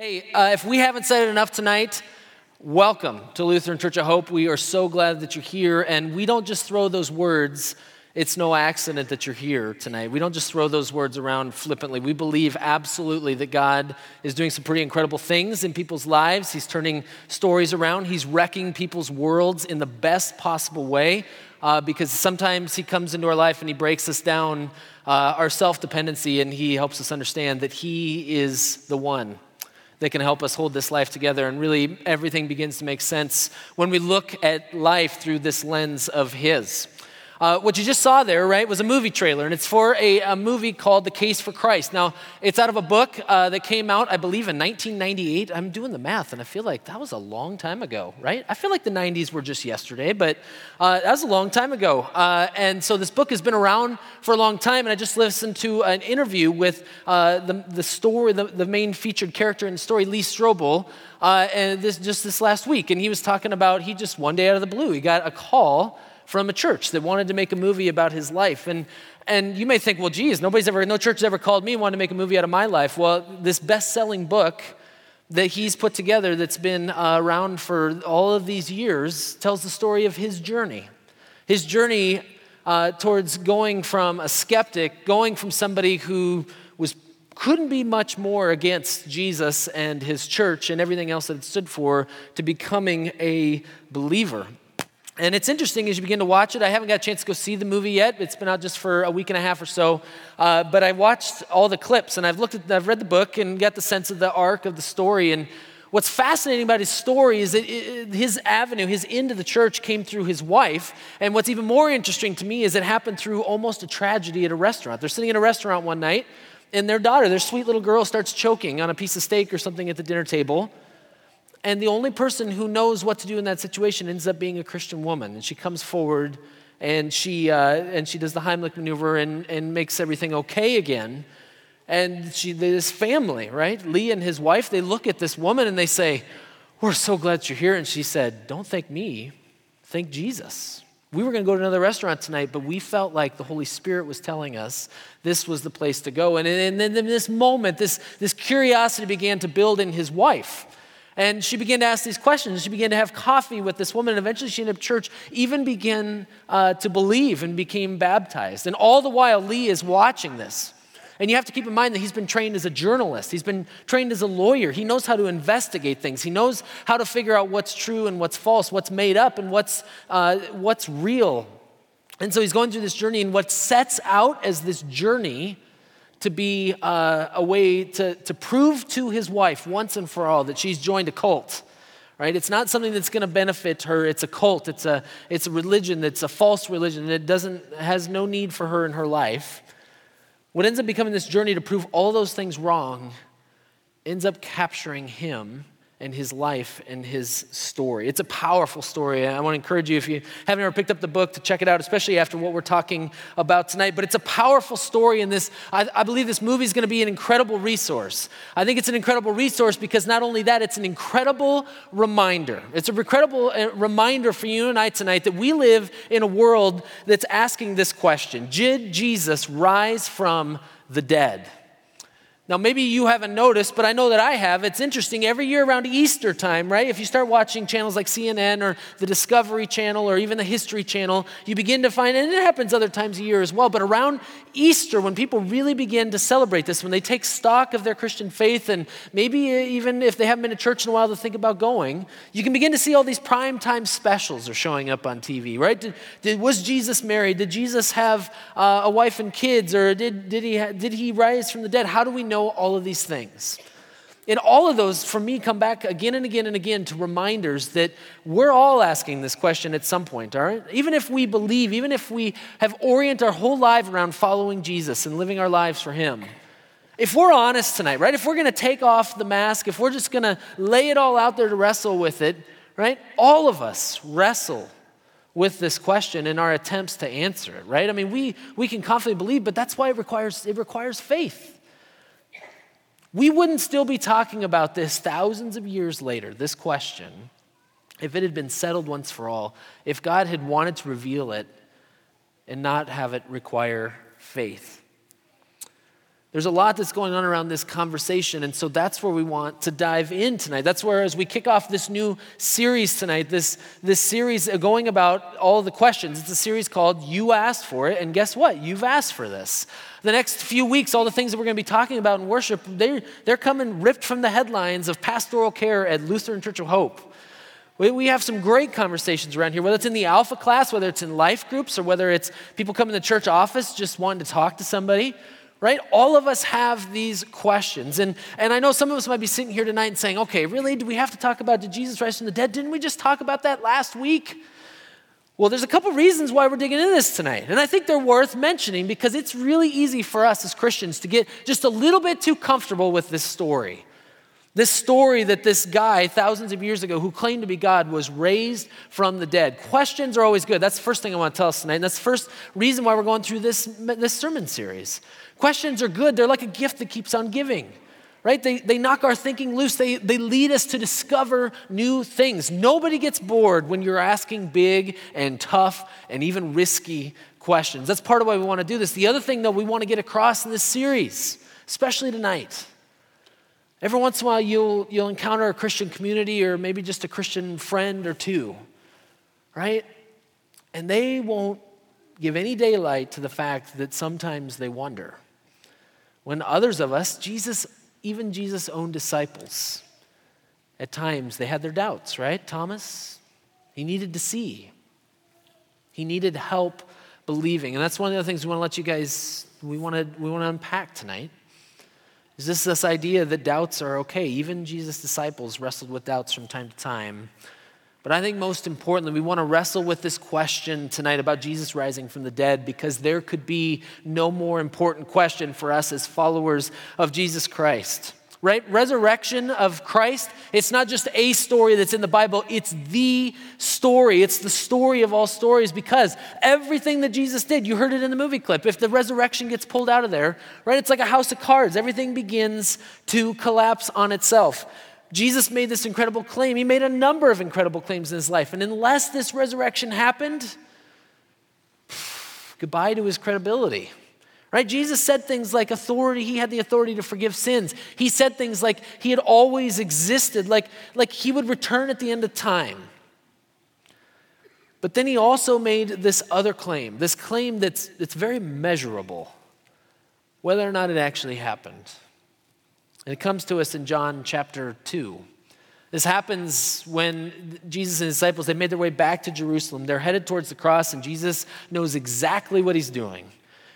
Hey, uh, if we haven't said it enough tonight, welcome to Lutheran Church of Hope. We are so glad that you're here, and we don't just throw those words. It's no accident that you're here tonight. We don't just throw those words around flippantly. We believe absolutely that God is doing some pretty incredible things in people's lives. He's turning stories around, He's wrecking people's worlds in the best possible way. Uh, because sometimes He comes into our life and He breaks us down, uh, our self dependency, and He helps us understand that He is the one that can help us hold this life together. And really, everything begins to make sense when we look at life through this lens of His. Uh, what you just saw there, right, was a movie trailer, and it's for a, a movie called The Case for Christ. Now, it's out of a book uh, that came out, I believe, in 1998. I'm doing the math, and I feel like that was a long time ago, right? I feel like the 90s were just yesterday, but uh, that was a long time ago. Uh, and so this book has been around for a long time, and I just listened to an interview with uh, the, the story, the, the main featured character in the story, Lee Strobel, uh, and this just this last week, and he was talking about he just one day out of the blue, he got a call from a church that wanted to make a movie about his life. And, and you may think, well, geez, nobody's ever, no church has ever called me and wanted to make a movie out of my life. Well, this best selling book that he's put together that's been uh, around for all of these years tells the story of his journey. His journey uh, towards going from a skeptic, going from somebody who was couldn't be much more against Jesus and his church and everything else that it stood for to becoming a believer. And it's interesting as you begin to watch it. I haven't got a chance to go see the movie yet. It's been out just for a week and a half or so. Uh, but I watched all the clips and I've looked at, I've read the book and got the sense of the arc of the story. And what's fascinating about his story is that his avenue, his into the church came through his wife. And what's even more interesting to me is it happened through almost a tragedy at a restaurant. They're sitting in a restaurant one night and their daughter, their sweet little girl, starts choking on a piece of steak or something at the dinner table. And the only person who knows what to do in that situation ends up being a Christian woman. And she comes forward and she, uh, and she does the Heimlich maneuver and, and makes everything okay again. And she, this family, right? Lee and his wife, they look at this woman and they say, We're so glad you're here. And she said, Don't thank me, thank Jesus. We were going to go to another restaurant tonight, but we felt like the Holy Spirit was telling us this was the place to go. And, and then in this moment, this, this curiosity began to build in his wife. And she began to ask these questions. She began to have coffee with this woman. And eventually, she ended up church, even began uh, to believe and became baptized. And all the while, Lee is watching this. And you have to keep in mind that he's been trained as a journalist, he's been trained as a lawyer. He knows how to investigate things, he knows how to figure out what's true and what's false, what's made up and what's, uh, what's real. And so he's going through this journey. And what sets out as this journey to be uh, a way to, to prove to his wife once and for all that she's joined a cult right? It's not something that's going to benefit her. It's a cult. It's a it's a religion that's a false religion that doesn't has no need for her in her life. What ends up becoming this journey to prove all those things wrong ends up capturing him and his life and his story. It's a powerful story. I want to encourage you, if you haven't ever picked up the book, to check it out, especially after what we're talking about tonight. But it's a powerful story, and this, I, I believe this movie is going to be an incredible resource. I think it's an incredible resource because not only that, it's an incredible reminder. It's a incredible uh, reminder for you and I tonight that we live in a world that's asking this question Did Jesus rise from the dead? Now, maybe you haven't noticed, but I know that I have. It's interesting. Every year around Easter time, right? If you start watching channels like CNN or the Discovery Channel or even the History Channel, you begin to find, and it happens other times a year as well, but around Easter, when people really begin to celebrate this, when they take stock of their Christian faith, and maybe even if they haven't been to church in a while to think about going, you can begin to see all these prime time specials are showing up on TV, right? Did, did was Jesus married? Did Jesus have uh, a wife and kids? Or did, did, he, did he rise from the dead? How do we know? Know all of these things. And all of those, for me, come back again and again and again to reminders that we're all asking this question at some point, all right? Even if we believe, even if we have oriented our whole life around following Jesus and living our lives for Him, if we're honest tonight, right, if we're gonna take off the mask, if we're just gonna lay it all out there to wrestle with it, right, all of us wrestle with this question in our attempts to answer it, right? I mean, we, we can confidently believe, but that's why it requires, it requires faith. We wouldn't still be talking about this thousands of years later, this question, if it had been settled once for all, if God had wanted to reveal it and not have it require faith. There's a lot that's going on around this conversation, and so that's where we want to dive in tonight. That's where, as we kick off this new series tonight, this, this series going about all the questions, it's a series called You Asked for It, and guess what? You've asked for this. The next few weeks, all the things that we're going to be talking about in worship, they're, they're coming ripped from the headlines of pastoral care at Lutheran Church of Hope. We, we have some great conversations around here, whether it's in the Alpha class, whether it's in life groups, or whether it's people come in the church office just wanting to talk to somebody right? All of us have these questions. And, and I know some of us might be sitting here tonight and saying, okay, really? Do we have to talk about did Jesus rise from the dead? Didn't we just talk about that last week? Well, there's a couple reasons why we're digging into this tonight. And I think they're worth mentioning because it's really easy for us as Christians to get just a little bit too comfortable with this story. This story that this guy, thousands of years ago, who claimed to be God, was raised from the dead. Questions are always good. That's the first thing I want to tell us tonight. And that's the first reason why we're going through this, this sermon series. Questions are good, they're like a gift that keeps on giving, right? They, they knock our thinking loose, they, they lead us to discover new things. Nobody gets bored when you're asking big and tough and even risky questions. That's part of why we want to do this. The other thing, though, we want to get across in this series, especially tonight. Every once in a while, you'll, you'll encounter a Christian community or maybe just a Christian friend or two, right? And they won't give any daylight to the fact that sometimes they wonder. When others of us, Jesus, even Jesus' own disciples, at times they had their doubts, right? Thomas, he needed to see, he needed help believing. And that's one of the things we want to let you guys, we want to, we want to unpack tonight. Is this this idea that doubts are okay? Even Jesus' disciples wrestled with doubts from time to time. But I think most importantly, we want to wrestle with this question tonight about Jesus rising from the dead because there could be no more important question for us as followers of Jesus Christ. Right? Resurrection of Christ, it's not just a story that's in the Bible, it's the story. It's the story of all stories because everything that Jesus did, you heard it in the movie clip. If the resurrection gets pulled out of there, right, it's like a house of cards. Everything begins to collapse on itself. Jesus made this incredible claim. He made a number of incredible claims in his life. And unless this resurrection happened, goodbye to his credibility. Right? Jesus said things like authority, he had the authority to forgive sins. He said things like he had always existed, like, like he would return at the end of time. But then he also made this other claim, this claim that's, that's very measurable, whether or not it actually happened. And it comes to us in John chapter 2. This happens when Jesus and his disciples they made their way back to Jerusalem. They're headed towards the cross and Jesus knows exactly what he's doing.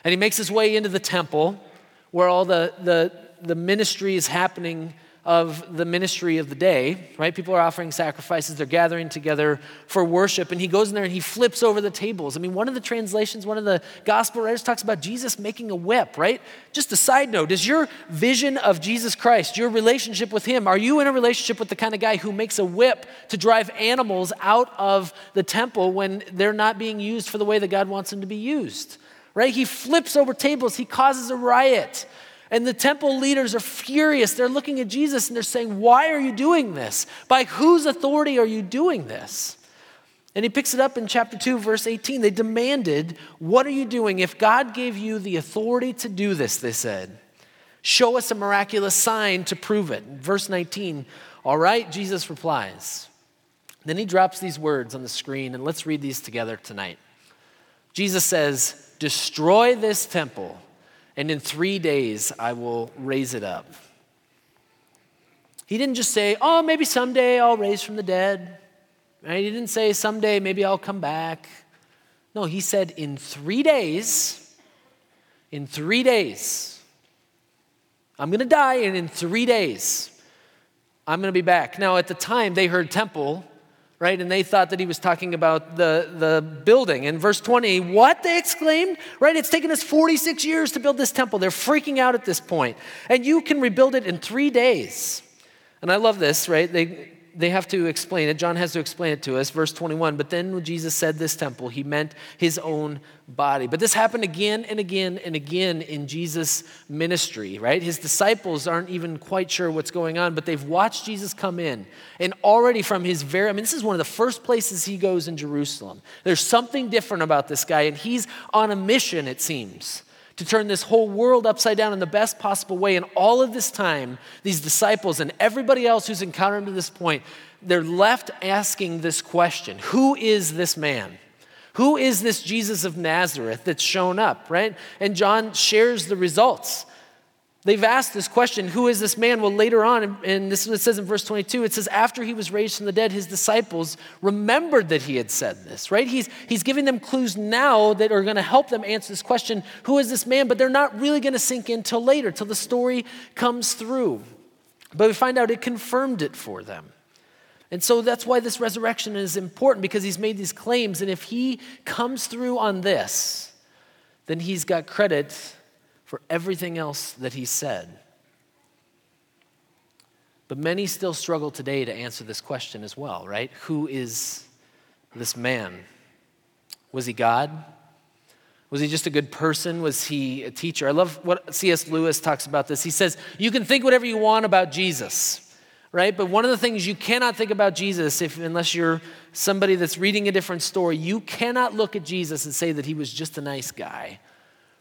And he makes his way into the temple where all the, the, the ministry is happening of the ministry of the day, right? People are offering sacrifices, they're gathering together for worship, and he goes in there and he flips over the tables. I mean, one of the translations, one of the gospel writers talks about Jesus making a whip, right? Just a side note is your vision of Jesus Christ, your relationship with him, are you in a relationship with the kind of guy who makes a whip to drive animals out of the temple when they're not being used for the way that God wants them to be used? Right? He flips over tables, he causes a riot. And the temple leaders are furious. They're looking at Jesus and they're saying, Why are you doing this? By whose authority are you doing this? And he picks it up in chapter 2, verse 18. They demanded, What are you doing? If God gave you the authority to do this, they said, show us a miraculous sign to prove it. Verse 19, All right, Jesus replies. Then he drops these words on the screen, and let's read these together tonight. Jesus says, Destroy this temple and in three days I will raise it up. He didn't just say, oh, maybe someday I'll raise from the dead. He didn't say, someday maybe I'll come back. No, he said, in three days, in three days, I'm going to die, and in three days, I'm going to be back. Now, at the time, they heard temple right? And they thought that he was talking about the, the building. In verse 20, what? They exclaimed, right? It's taken us 46 years to build this temple. They're freaking out at this point. And you can rebuild it in three days. And I love this, right? They, they have to explain it. John has to explain it to us. Verse 21 But then when Jesus said this temple, he meant his own body. But this happened again and again and again in Jesus' ministry, right? His disciples aren't even quite sure what's going on, but they've watched Jesus come in. And already from his very, I mean, this is one of the first places he goes in Jerusalem. There's something different about this guy, and he's on a mission, it seems to turn this whole world upside down in the best possible way. And all of this time, these disciples and everybody else who's encountered him to this point, they're left asking this question Who is this man? Who is this Jesus of Nazareth that's shown up, right? And John shares the results. They've asked this question, who is this man? Well, later on, and this it says in verse 22, it says, after he was raised from the dead, his disciples remembered that he had said this, right? He's, he's giving them clues now that are going to help them answer this question, who is this man? But they're not really going to sink in till later, till the story comes through. But we find out it confirmed it for them. And so that's why this resurrection is important because he's made these claims. And if he comes through on this, then he's got credit for everything else that he said. But many still struggle today to answer this question as well, right? Who is this man? Was he God? Was he just a good person? Was he a teacher? I love what C.S. Lewis talks about this. He says, You can think whatever you want about Jesus, right? But one of the things you cannot think about Jesus, if, unless you're somebody that's reading a different story, you cannot look at Jesus and say that he was just a nice guy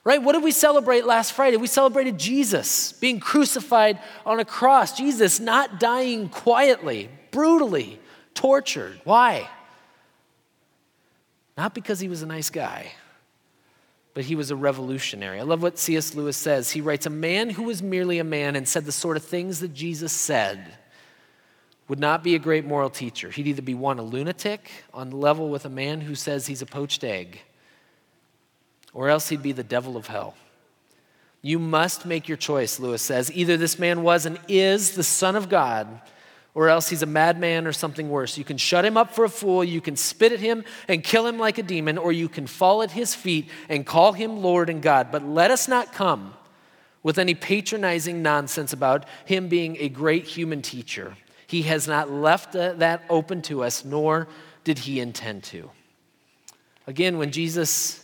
Right? What did we celebrate last Friday? We celebrated Jesus being crucified on a cross. Jesus not dying quietly, brutally, tortured. Why? Not because he was a nice guy, but he was a revolutionary. I love what C.S. Lewis says. He writes A man who was merely a man and said the sort of things that Jesus said would not be a great moral teacher. He'd either be one, a lunatic, on level with a man who says he's a poached egg or else he'd be the devil of hell. You must make your choice, Lewis says. Either this man was and is the Son of God, or else he's a madman or something worse. You can shut him up for a fool, you can spit at him and kill him like a demon, or you can fall at his feet and call him Lord and God. But let us not come with any patronizing nonsense about him being a great human teacher. He has not left uh, that open to us, nor did he intend to. Again, when Jesus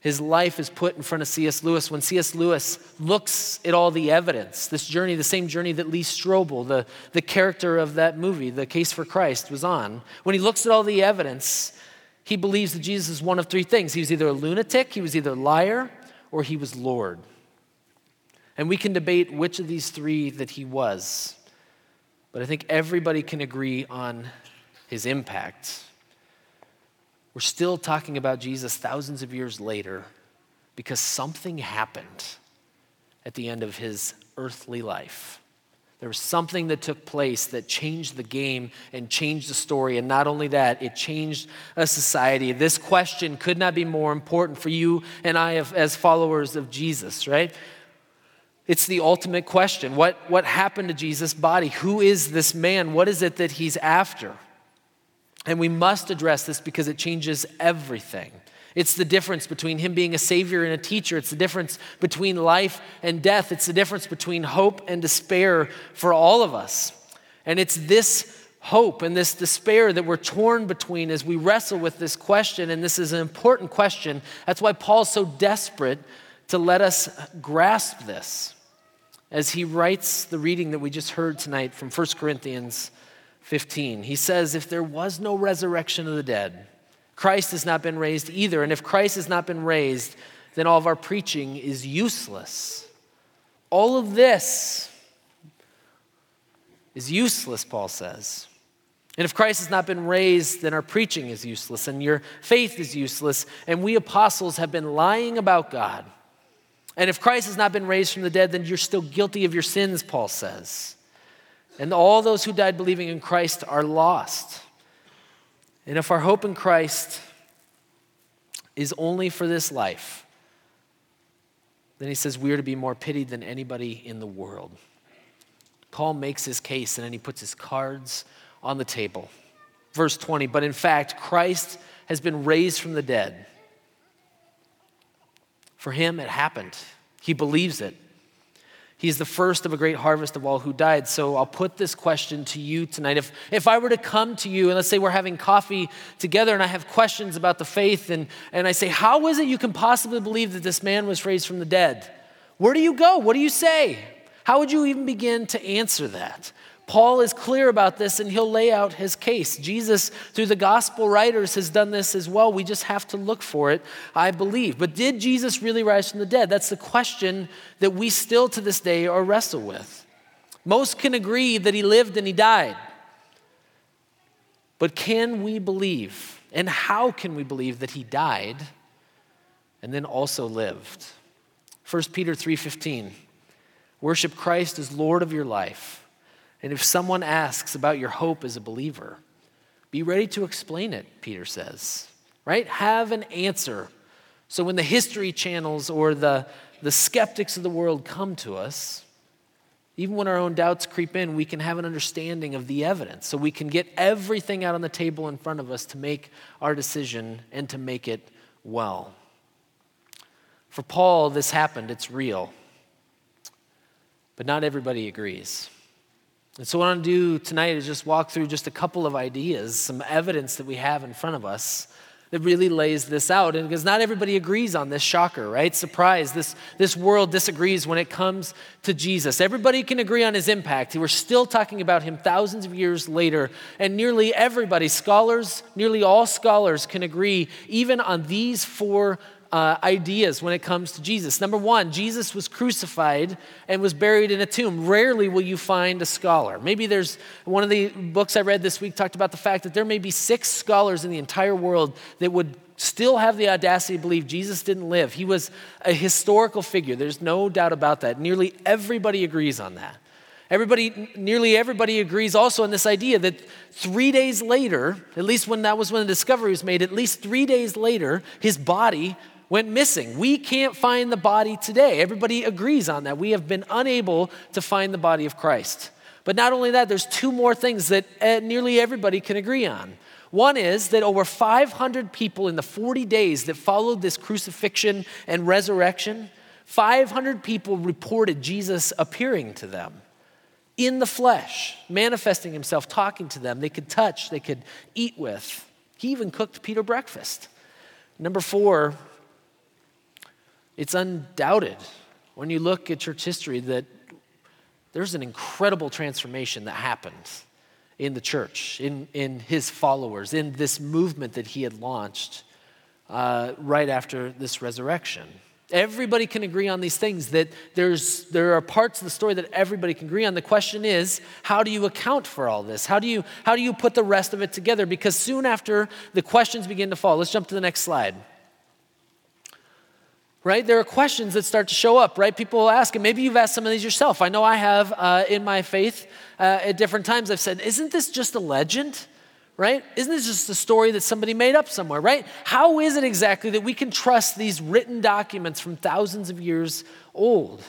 his life is put in front of C.S. Lewis. When C.S. Lewis looks at all the evidence, this journey, the same journey that Lee Strobel, the, the character of that movie, The Case for Christ, was on, when he looks at all the evidence, he believes that Jesus is one of three things. He was either a lunatic, he was either a liar, or he was Lord. And we can debate which of these three that he was. But I think everybody can agree on his impact. We're still talking about Jesus thousands of years later because something happened at the end of his earthly life. There was something that took place that changed the game and changed the story. And not only that, it changed a society. This question could not be more important for you and I as followers of Jesus, right? It's the ultimate question. What, what happened to Jesus' body? Who is this man? What is it that he's after? And we must address this because it changes everything. It's the difference between him being a savior and a teacher. It's the difference between life and death. It's the difference between hope and despair for all of us. And it's this hope and this despair that we're torn between as we wrestle with this question. And this is an important question. That's why Paul's so desperate to let us grasp this as he writes the reading that we just heard tonight from 1 Corinthians 15. He says, If there was no resurrection of the dead, Christ has not been raised either. And if Christ has not been raised, then all of our preaching is useless. All of this is useless, Paul says. And if Christ has not been raised, then our preaching is useless and your faith is useless. And we apostles have been lying about God. And if Christ has not been raised from the dead, then you're still guilty of your sins, Paul says. And all those who died believing in Christ are lost. And if our hope in Christ is only for this life, then he says we are to be more pitied than anybody in the world. Paul makes his case and then he puts his cards on the table. Verse 20, but in fact, Christ has been raised from the dead. For him, it happened. He believes it. He's the first of a great harvest of all who died. So I'll put this question to you tonight. If, if I were to come to you and let's say we're having coffee together and I have questions about the faith and, and I say, How is it you can possibly believe that this man was raised from the dead? Where do you go? What do you say? How would you even begin to answer that? Paul is clear about this and he'll lay out his case. Jesus, through the gospel writers, has done this as well. We just have to look for it, I believe. But did Jesus really rise from the dead? That's the question that we still to this day are wrestle with. Most can agree that he lived and he died. But can we believe, and how can we believe that he died and then also lived? 1 Peter 3:15 Worship Christ as Lord of your life and if someone asks about your hope as a believer, be ready to explain it, Peter says, right? Have an answer. So when the history channels or the, the skeptics of the world come to us, even when our own doubts creep in, we can have an understanding of the evidence. So we can get everything out on the table in front of us to make our decision and to make it well. For Paul, this happened, it's real. But not everybody agrees. And so, what I want to do tonight is just walk through just a couple of ideas, some evidence that we have in front of us that really lays this out. And because not everybody agrees on this shocker, right? Surprise, this, this world disagrees when it comes to Jesus. Everybody can agree on his impact. We're still talking about him thousands of years later. And nearly everybody, scholars, nearly all scholars can agree even on these four uh, ideas when it comes to Jesus. Number one, Jesus was crucified and was buried in a tomb. Rarely will you find a scholar. Maybe there's one of the books I read this week talked about the fact that there may be six scholars in the entire world that would still have the audacity to believe Jesus didn't live. He was a historical figure. There's no doubt about that. Nearly everybody agrees on that. Everybody, nearly everybody agrees also on this idea that three days later, at least when that was when the discovery was made, at least three days later, his body went missing. We can't find the body today. Everybody agrees on that. We have been unable to find the body of Christ. But not only that, there's two more things that uh, nearly everybody can agree on. One is that over 500 people in the 40 days that followed this crucifixion and resurrection, 500 people reported Jesus appearing to them in the flesh, manifesting himself, talking to them. They could touch, they could eat with. He even cooked Peter breakfast. Number four, it's undoubted when you look at church history that there's an incredible transformation that happened in the church, in, in his followers, in this movement that he had launched uh, right after this resurrection. Everybody can agree on these things, that there's, there are parts of the story that everybody can agree on. The question is, how do you account for all this? How do you, how do you put the rest of it together? Because soon after the questions begin to fall, let's jump to the next slide right? There are questions that start to show up, right? People will ask, and maybe you've asked some of these yourself. I know I have uh, in my faith uh, at different times. I've said, isn't this just a legend? Right? Isn't this just a story that somebody made up somewhere, right? How is it exactly that we can trust these written documents from thousands of years old?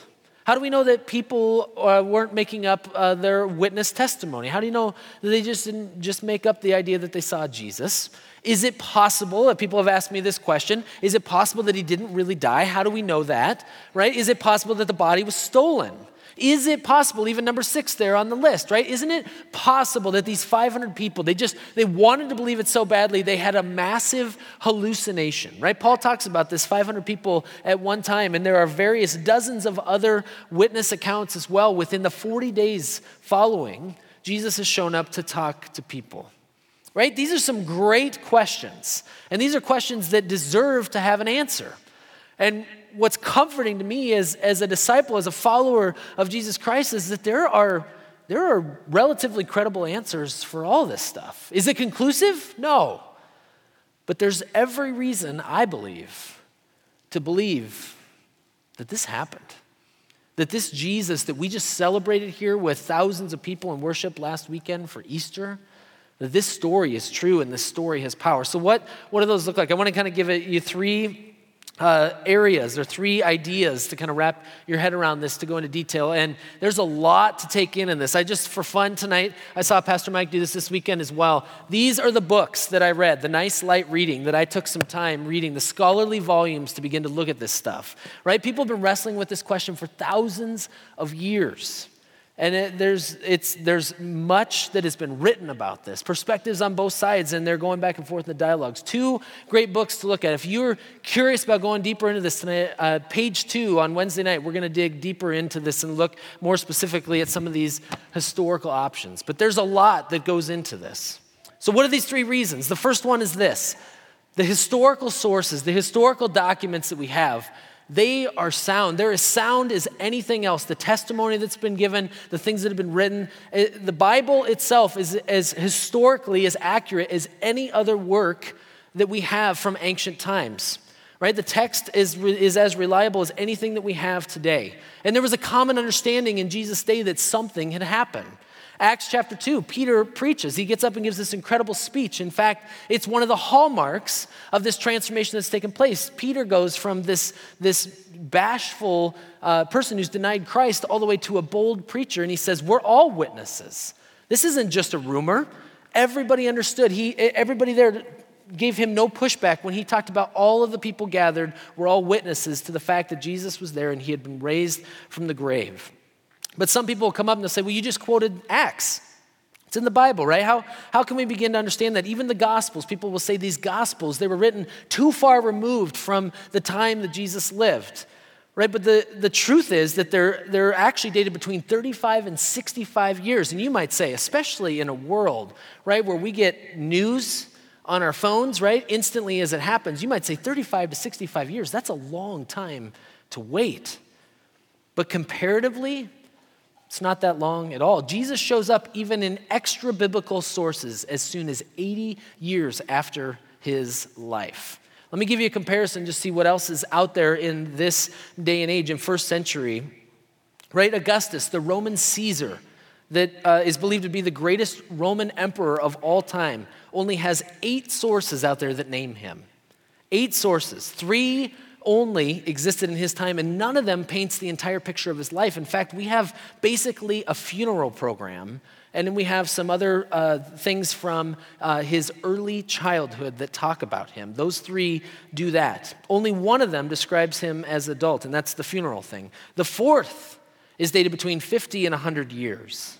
How do we know that people uh, weren't making up uh, their witness testimony? How do you know that they just didn't just make up the idea that they saw Jesus? Is it possible, that people have asked me this question, is it possible that he didn't really die? How do we know that? Right? Is it possible that the body was stolen? Is it possible, even number six there on the list, right? Isn't it possible that these 500 people, they just, they wanted to believe it so badly, they had a massive hallucination, right? Paul talks about this 500 people at one time, and there are various dozens of other witness accounts as well within the 40 days following. Jesus has shown up to talk to people right? These are some great questions. And these are questions that deserve to have an answer. And what's comforting to me as, as a disciple, as a follower of Jesus Christ, is that there are, there are relatively credible answers for all this stuff. Is it conclusive? No. But there's every reason, I believe, to believe that this happened. That this Jesus that we just celebrated here with thousands of people in worship last weekend for Easter, that this story is true and this story has power. So, what, what do those look like? I want to kind of give you three uh, areas or three ideas to kind of wrap your head around this to go into detail. And there's a lot to take in in this. I just, for fun tonight, I saw Pastor Mike do this this weekend as well. These are the books that I read, the nice light reading that I took some time reading, the scholarly volumes to begin to look at this stuff, right? People have been wrestling with this question for thousands of years. And it, there's, it's, there's much that has been written about this, perspectives on both sides, and they're going back and forth in the dialogues. Two great books to look at. If you're curious about going deeper into this tonight, uh, page two on Wednesday night, we're going to dig deeper into this and look more specifically at some of these historical options. But there's a lot that goes into this. So, what are these three reasons? The first one is this the historical sources, the historical documents that we have they are sound. They're as sound as anything else. The testimony that's been given, the things that have been written. Eh, the Bible itself is as historically as accurate as any other work that we have from ancient times. Right? The text is, is as reliable as anything that we have today. And there was a common understanding in Jesus' day that something had happened. Acts chapter 2, Peter preaches. He gets up and gives this incredible speech. In fact, it's one of the hallmarks of this transformation that's taken place. Peter goes from this, this bashful uh, person who's denied Christ all the way to a bold preacher, and he says, We're all witnesses. This isn't just a rumor. Everybody understood. He, everybody there gave him no pushback when he talked about all of the people gathered were all witnesses to the fact that Jesus was there and he had been raised from the grave. But some people will come up and they'll say, well, you just quoted Acts. It's in the Bible, right? How, how can we begin to understand that? Even the Gospels, people will say these Gospels, they were written too far removed from the time that Jesus lived, right? But the, the truth is that they're, they're actually dated between 35 and 65 years. And you might say, especially in a world, right, where we get news on our phones, right, instantly as it happens, you might say 35 to 65 years. That's a long time to wait. But comparatively, it's not that long at all. Jesus shows up even in extra biblical sources as soon as 80 years after his life. Let me give you a comparison just see what else is out there in this day and age in first century. Right, Augustus, the Roman Caesar, that uh, is believed to be the greatest Roman emperor of all time, only has eight sources out there that name him. Eight sources. Three only existed in his time, and none of them paints the entire picture of his life. In fact, we have basically a funeral program, and then we have some other uh, things from uh, his early childhood that talk about him. Those three do that. Only one of them describes him as adult, and that's the funeral thing. The fourth is dated between 50 and 100 years,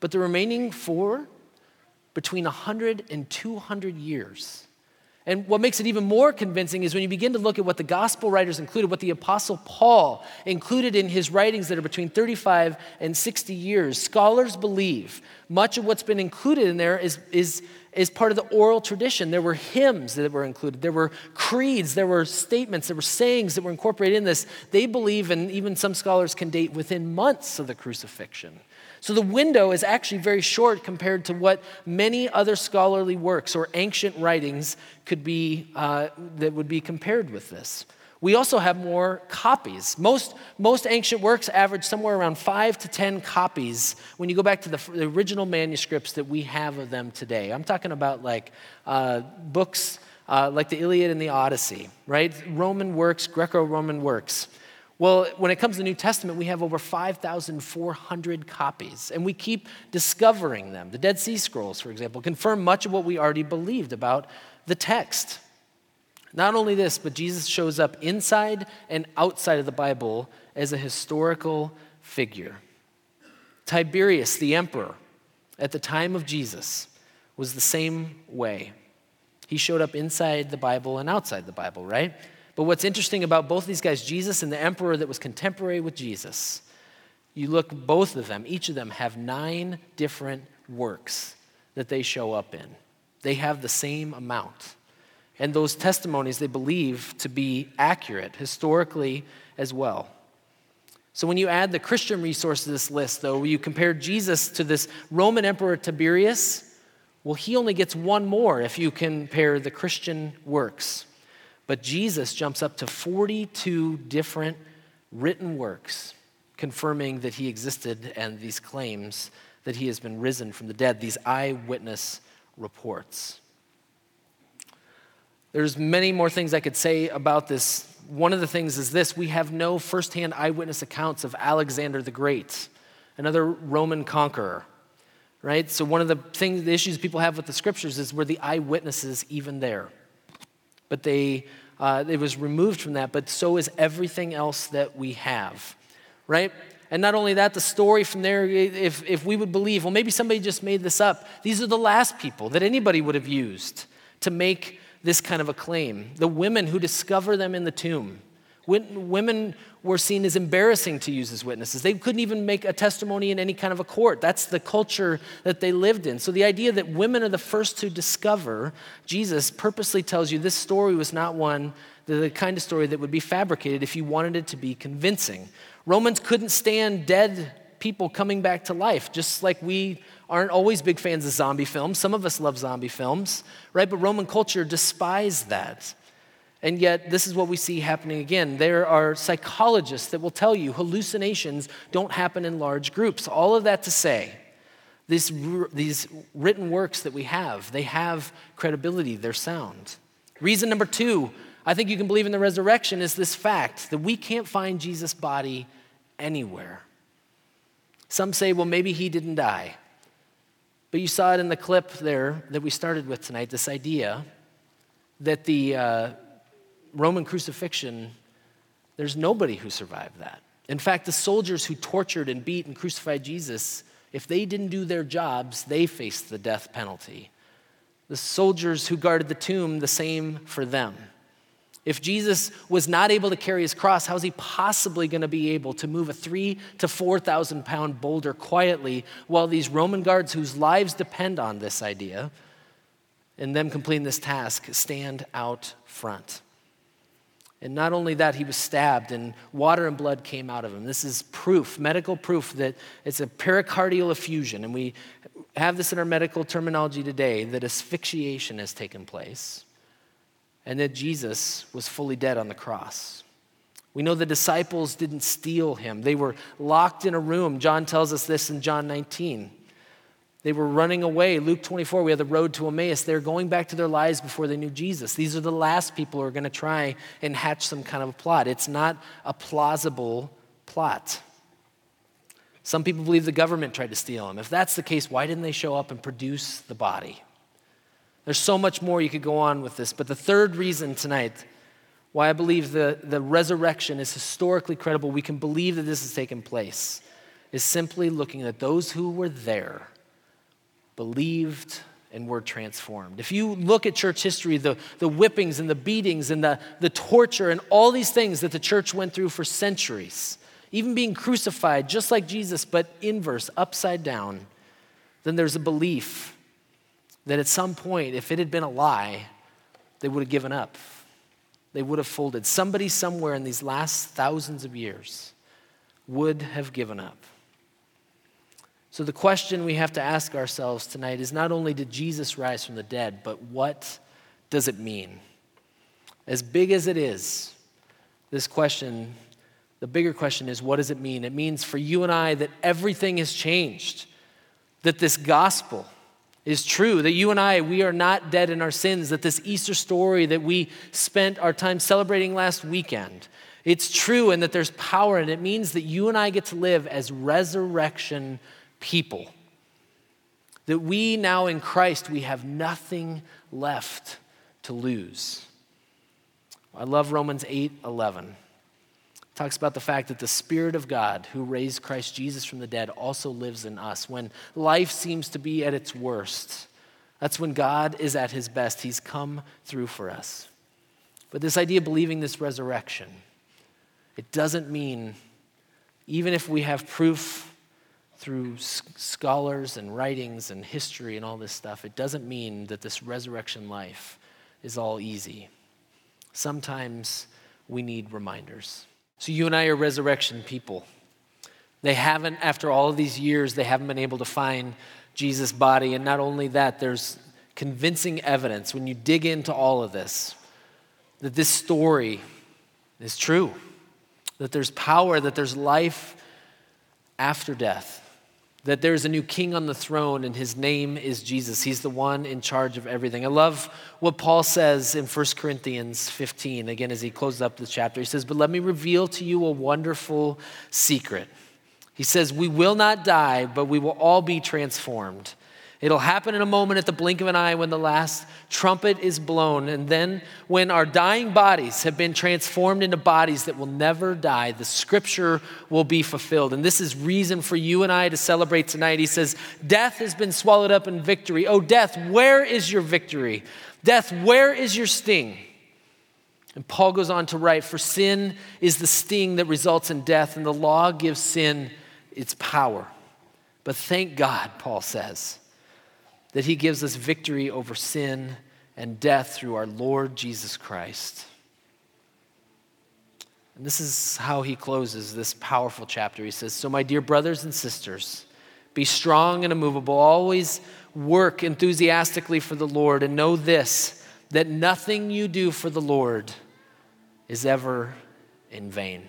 but the remaining four, between 100 and 200 years. And what makes it even more convincing is when you begin to look at what the gospel writers included, what the apostle Paul included in his writings that are between 35 and 60 years. Scholars believe much of what's been included in there is, is, is part of the oral tradition. There were hymns that were included, there were creeds, there were statements, there were sayings that were incorporated in this. They believe, and even some scholars can date within months of the crucifixion. So the window is actually very short compared to what many other scholarly works or ancient writings could be uh, that would be compared with this. We also have more copies. Most, most ancient works average somewhere around five to 10 copies when you go back to the, the original manuscripts that we have of them today. I'm talking about like uh, books uh, like the Iliad and the Odyssey, right? Roman works, Greco Roman works. Well, when it comes to the New Testament, we have over 5,400 copies, and we keep discovering them. The Dead Sea Scrolls, for example, confirm much of what we already believed about the text. Not only this, but Jesus shows up inside and outside of the Bible as a historical figure. Tiberius, the emperor, at the time of Jesus, was the same way. He showed up inside the Bible and outside the Bible, right? But what's interesting about both these guys, Jesus and the emperor that was contemporary with Jesus, you look, both of them, each of them have nine different works that they show up in. They have the same amount. And those testimonies they believe to be accurate historically as well. So when you add the Christian resource to this list, though, you compare Jesus to this Roman Emperor Tiberius, well, he only gets one more if you compare the Christian works. But Jesus jumps up to 42 different written works confirming that he existed and these claims that he has been risen from the dead, these eyewitness reports. There's many more things I could say about this. One of the things is this we have no firsthand eyewitness accounts of Alexander the Great, another Roman conqueror. Right? So one of the things the issues people have with the scriptures is were the eyewitnesses even there? But they, uh, it was removed from that, but so is everything else that we have, right? And not only that, the story from there, if, if we would believe, well, maybe somebody just made this up, these are the last people that anybody would have used to make this kind of a claim. The women who discover them in the tomb. Women were seen as embarrassing to use as witnesses. They couldn't even make a testimony in any kind of a court. That's the culture that they lived in. So the idea that women are the first to discover Jesus purposely tells you this story was not one, the kind of story that would be fabricated if you wanted it to be convincing. Romans couldn't stand dead people coming back to life, just like we aren't always big fans of zombie films. Some of us love zombie films, right? But Roman culture despised that. And yet, this is what we see happening again. There are psychologists that will tell you hallucinations don't happen in large groups. All of that to say, these, these written works that we have, they have credibility, they're sound. Reason number two, I think you can believe in the resurrection, is this fact that we can't find Jesus' body anywhere. Some say, well, maybe he didn't die. But you saw it in the clip there that we started with tonight this idea that the uh, Roman crucifixion, there's nobody who survived that. In fact, the soldiers who tortured and beat and crucified Jesus, if they didn't do their jobs, they faced the death penalty. The soldiers who guarded the tomb, the same for them. If Jesus was not able to carry his cross, how is he possibly going to be able to move a three to 4,000 pound boulder quietly while these Roman guards, whose lives depend on this idea and them completing this task, stand out front? And not only that, he was stabbed and water and blood came out of him. This is proof, medical proof, that it's a pericardial effusion. And we have this in our medical terminology today that asphyxiation has taken place and that Jesus was fully dead on the cross. We know the disciples didn't steal him, they were locked in a room. John tells us this in John 19. They were running away. Luke 24, we have the road to Emmaus. They're going back to their lives before they knew Jesus. These are the last people who are going to try and hatch some kind of a plot. It's not a plausible plot. Some people believe the government tried to steal him. If that's the case, why didn't they show up and produce the body? There's so much more you could go on with this, but the third reason tonight why I believe the, the resurrection is historically credible, we can believe that this has taken place, is simply looking at those who were there, believed, and were transformed. If you look at church history, the, the whippings and the beatings and the, the torture and all these things that the church went through for centuries, even being crucified just like Jesus, but inverse, upside down, then there's a belief that at some point, if it had been a lie, they would have given up. They would have folded. Somebody somewhere in these last thousands of years would have given up. So, the question we have to ask ourselves tonight is not only did Jesus rise from the dead, but what does it mean? As big as it is, this question, the bigger question is what does it mean? It means for you and I that everything has changed, that this gospel, is true, that you and I, we are not dead in our sins, that this Easter story that we spent our time celebrating last weekend, it's true and that there's power and it means that you and I get to live as resurrection people. That we now in Christ, we have nothing left to lose. I love Romans 8 11 talks about the fact that the Spirit of God, who raised Christ Jesus from the dead, also lives in us. When life seems to be at its worst, that's when God is at his best. He's come through for us. But this idea of believing this resurrection, it doesn't mean, even if we have proof through scholars and writings and history and all this stuff, it doesn't mean that this resurrection life is all easy. Sometimes we need reminders. So you and I are resurrection people. They haven't, after all of these years, they haven't been able to find Jesus' body. And not only that, there's convincing evidence when you dig into all of this that this story is true, that there's power, that there's life after death that there's a new king on the throne and his name is Jesus. He's the one in charge of everything. I love what Paul says in 1 Corinthians 15, again, as he closes up the chapter. He says, But let me reveal to you a wonderful secret. He says, We will not die, but we will all be transformed It'll happen in a moment at the blink of an eye when the last trumpet is blown. And then, when our dying bodies have been transformed into bodies that will never die, the scripture will be fulfilled. And this is reason for you and I to celebrate tonight. He says, Death has been swallowed up in victory. Oh, death, where is your victory? Death, where is your sting? And Paul goes on to write, For sin is the sting that results in death, and the law gives sin its power. But thank God, Paul says that he gives us victory over sin and death through our Lord Jesus Christ. And this is how he closes this powerful chapter. He says, So, my dear brothers and sisters, be strong and immovable. Always work enthusiastically for the Lord, and know this that nothing you do for the Lord is ever in vain.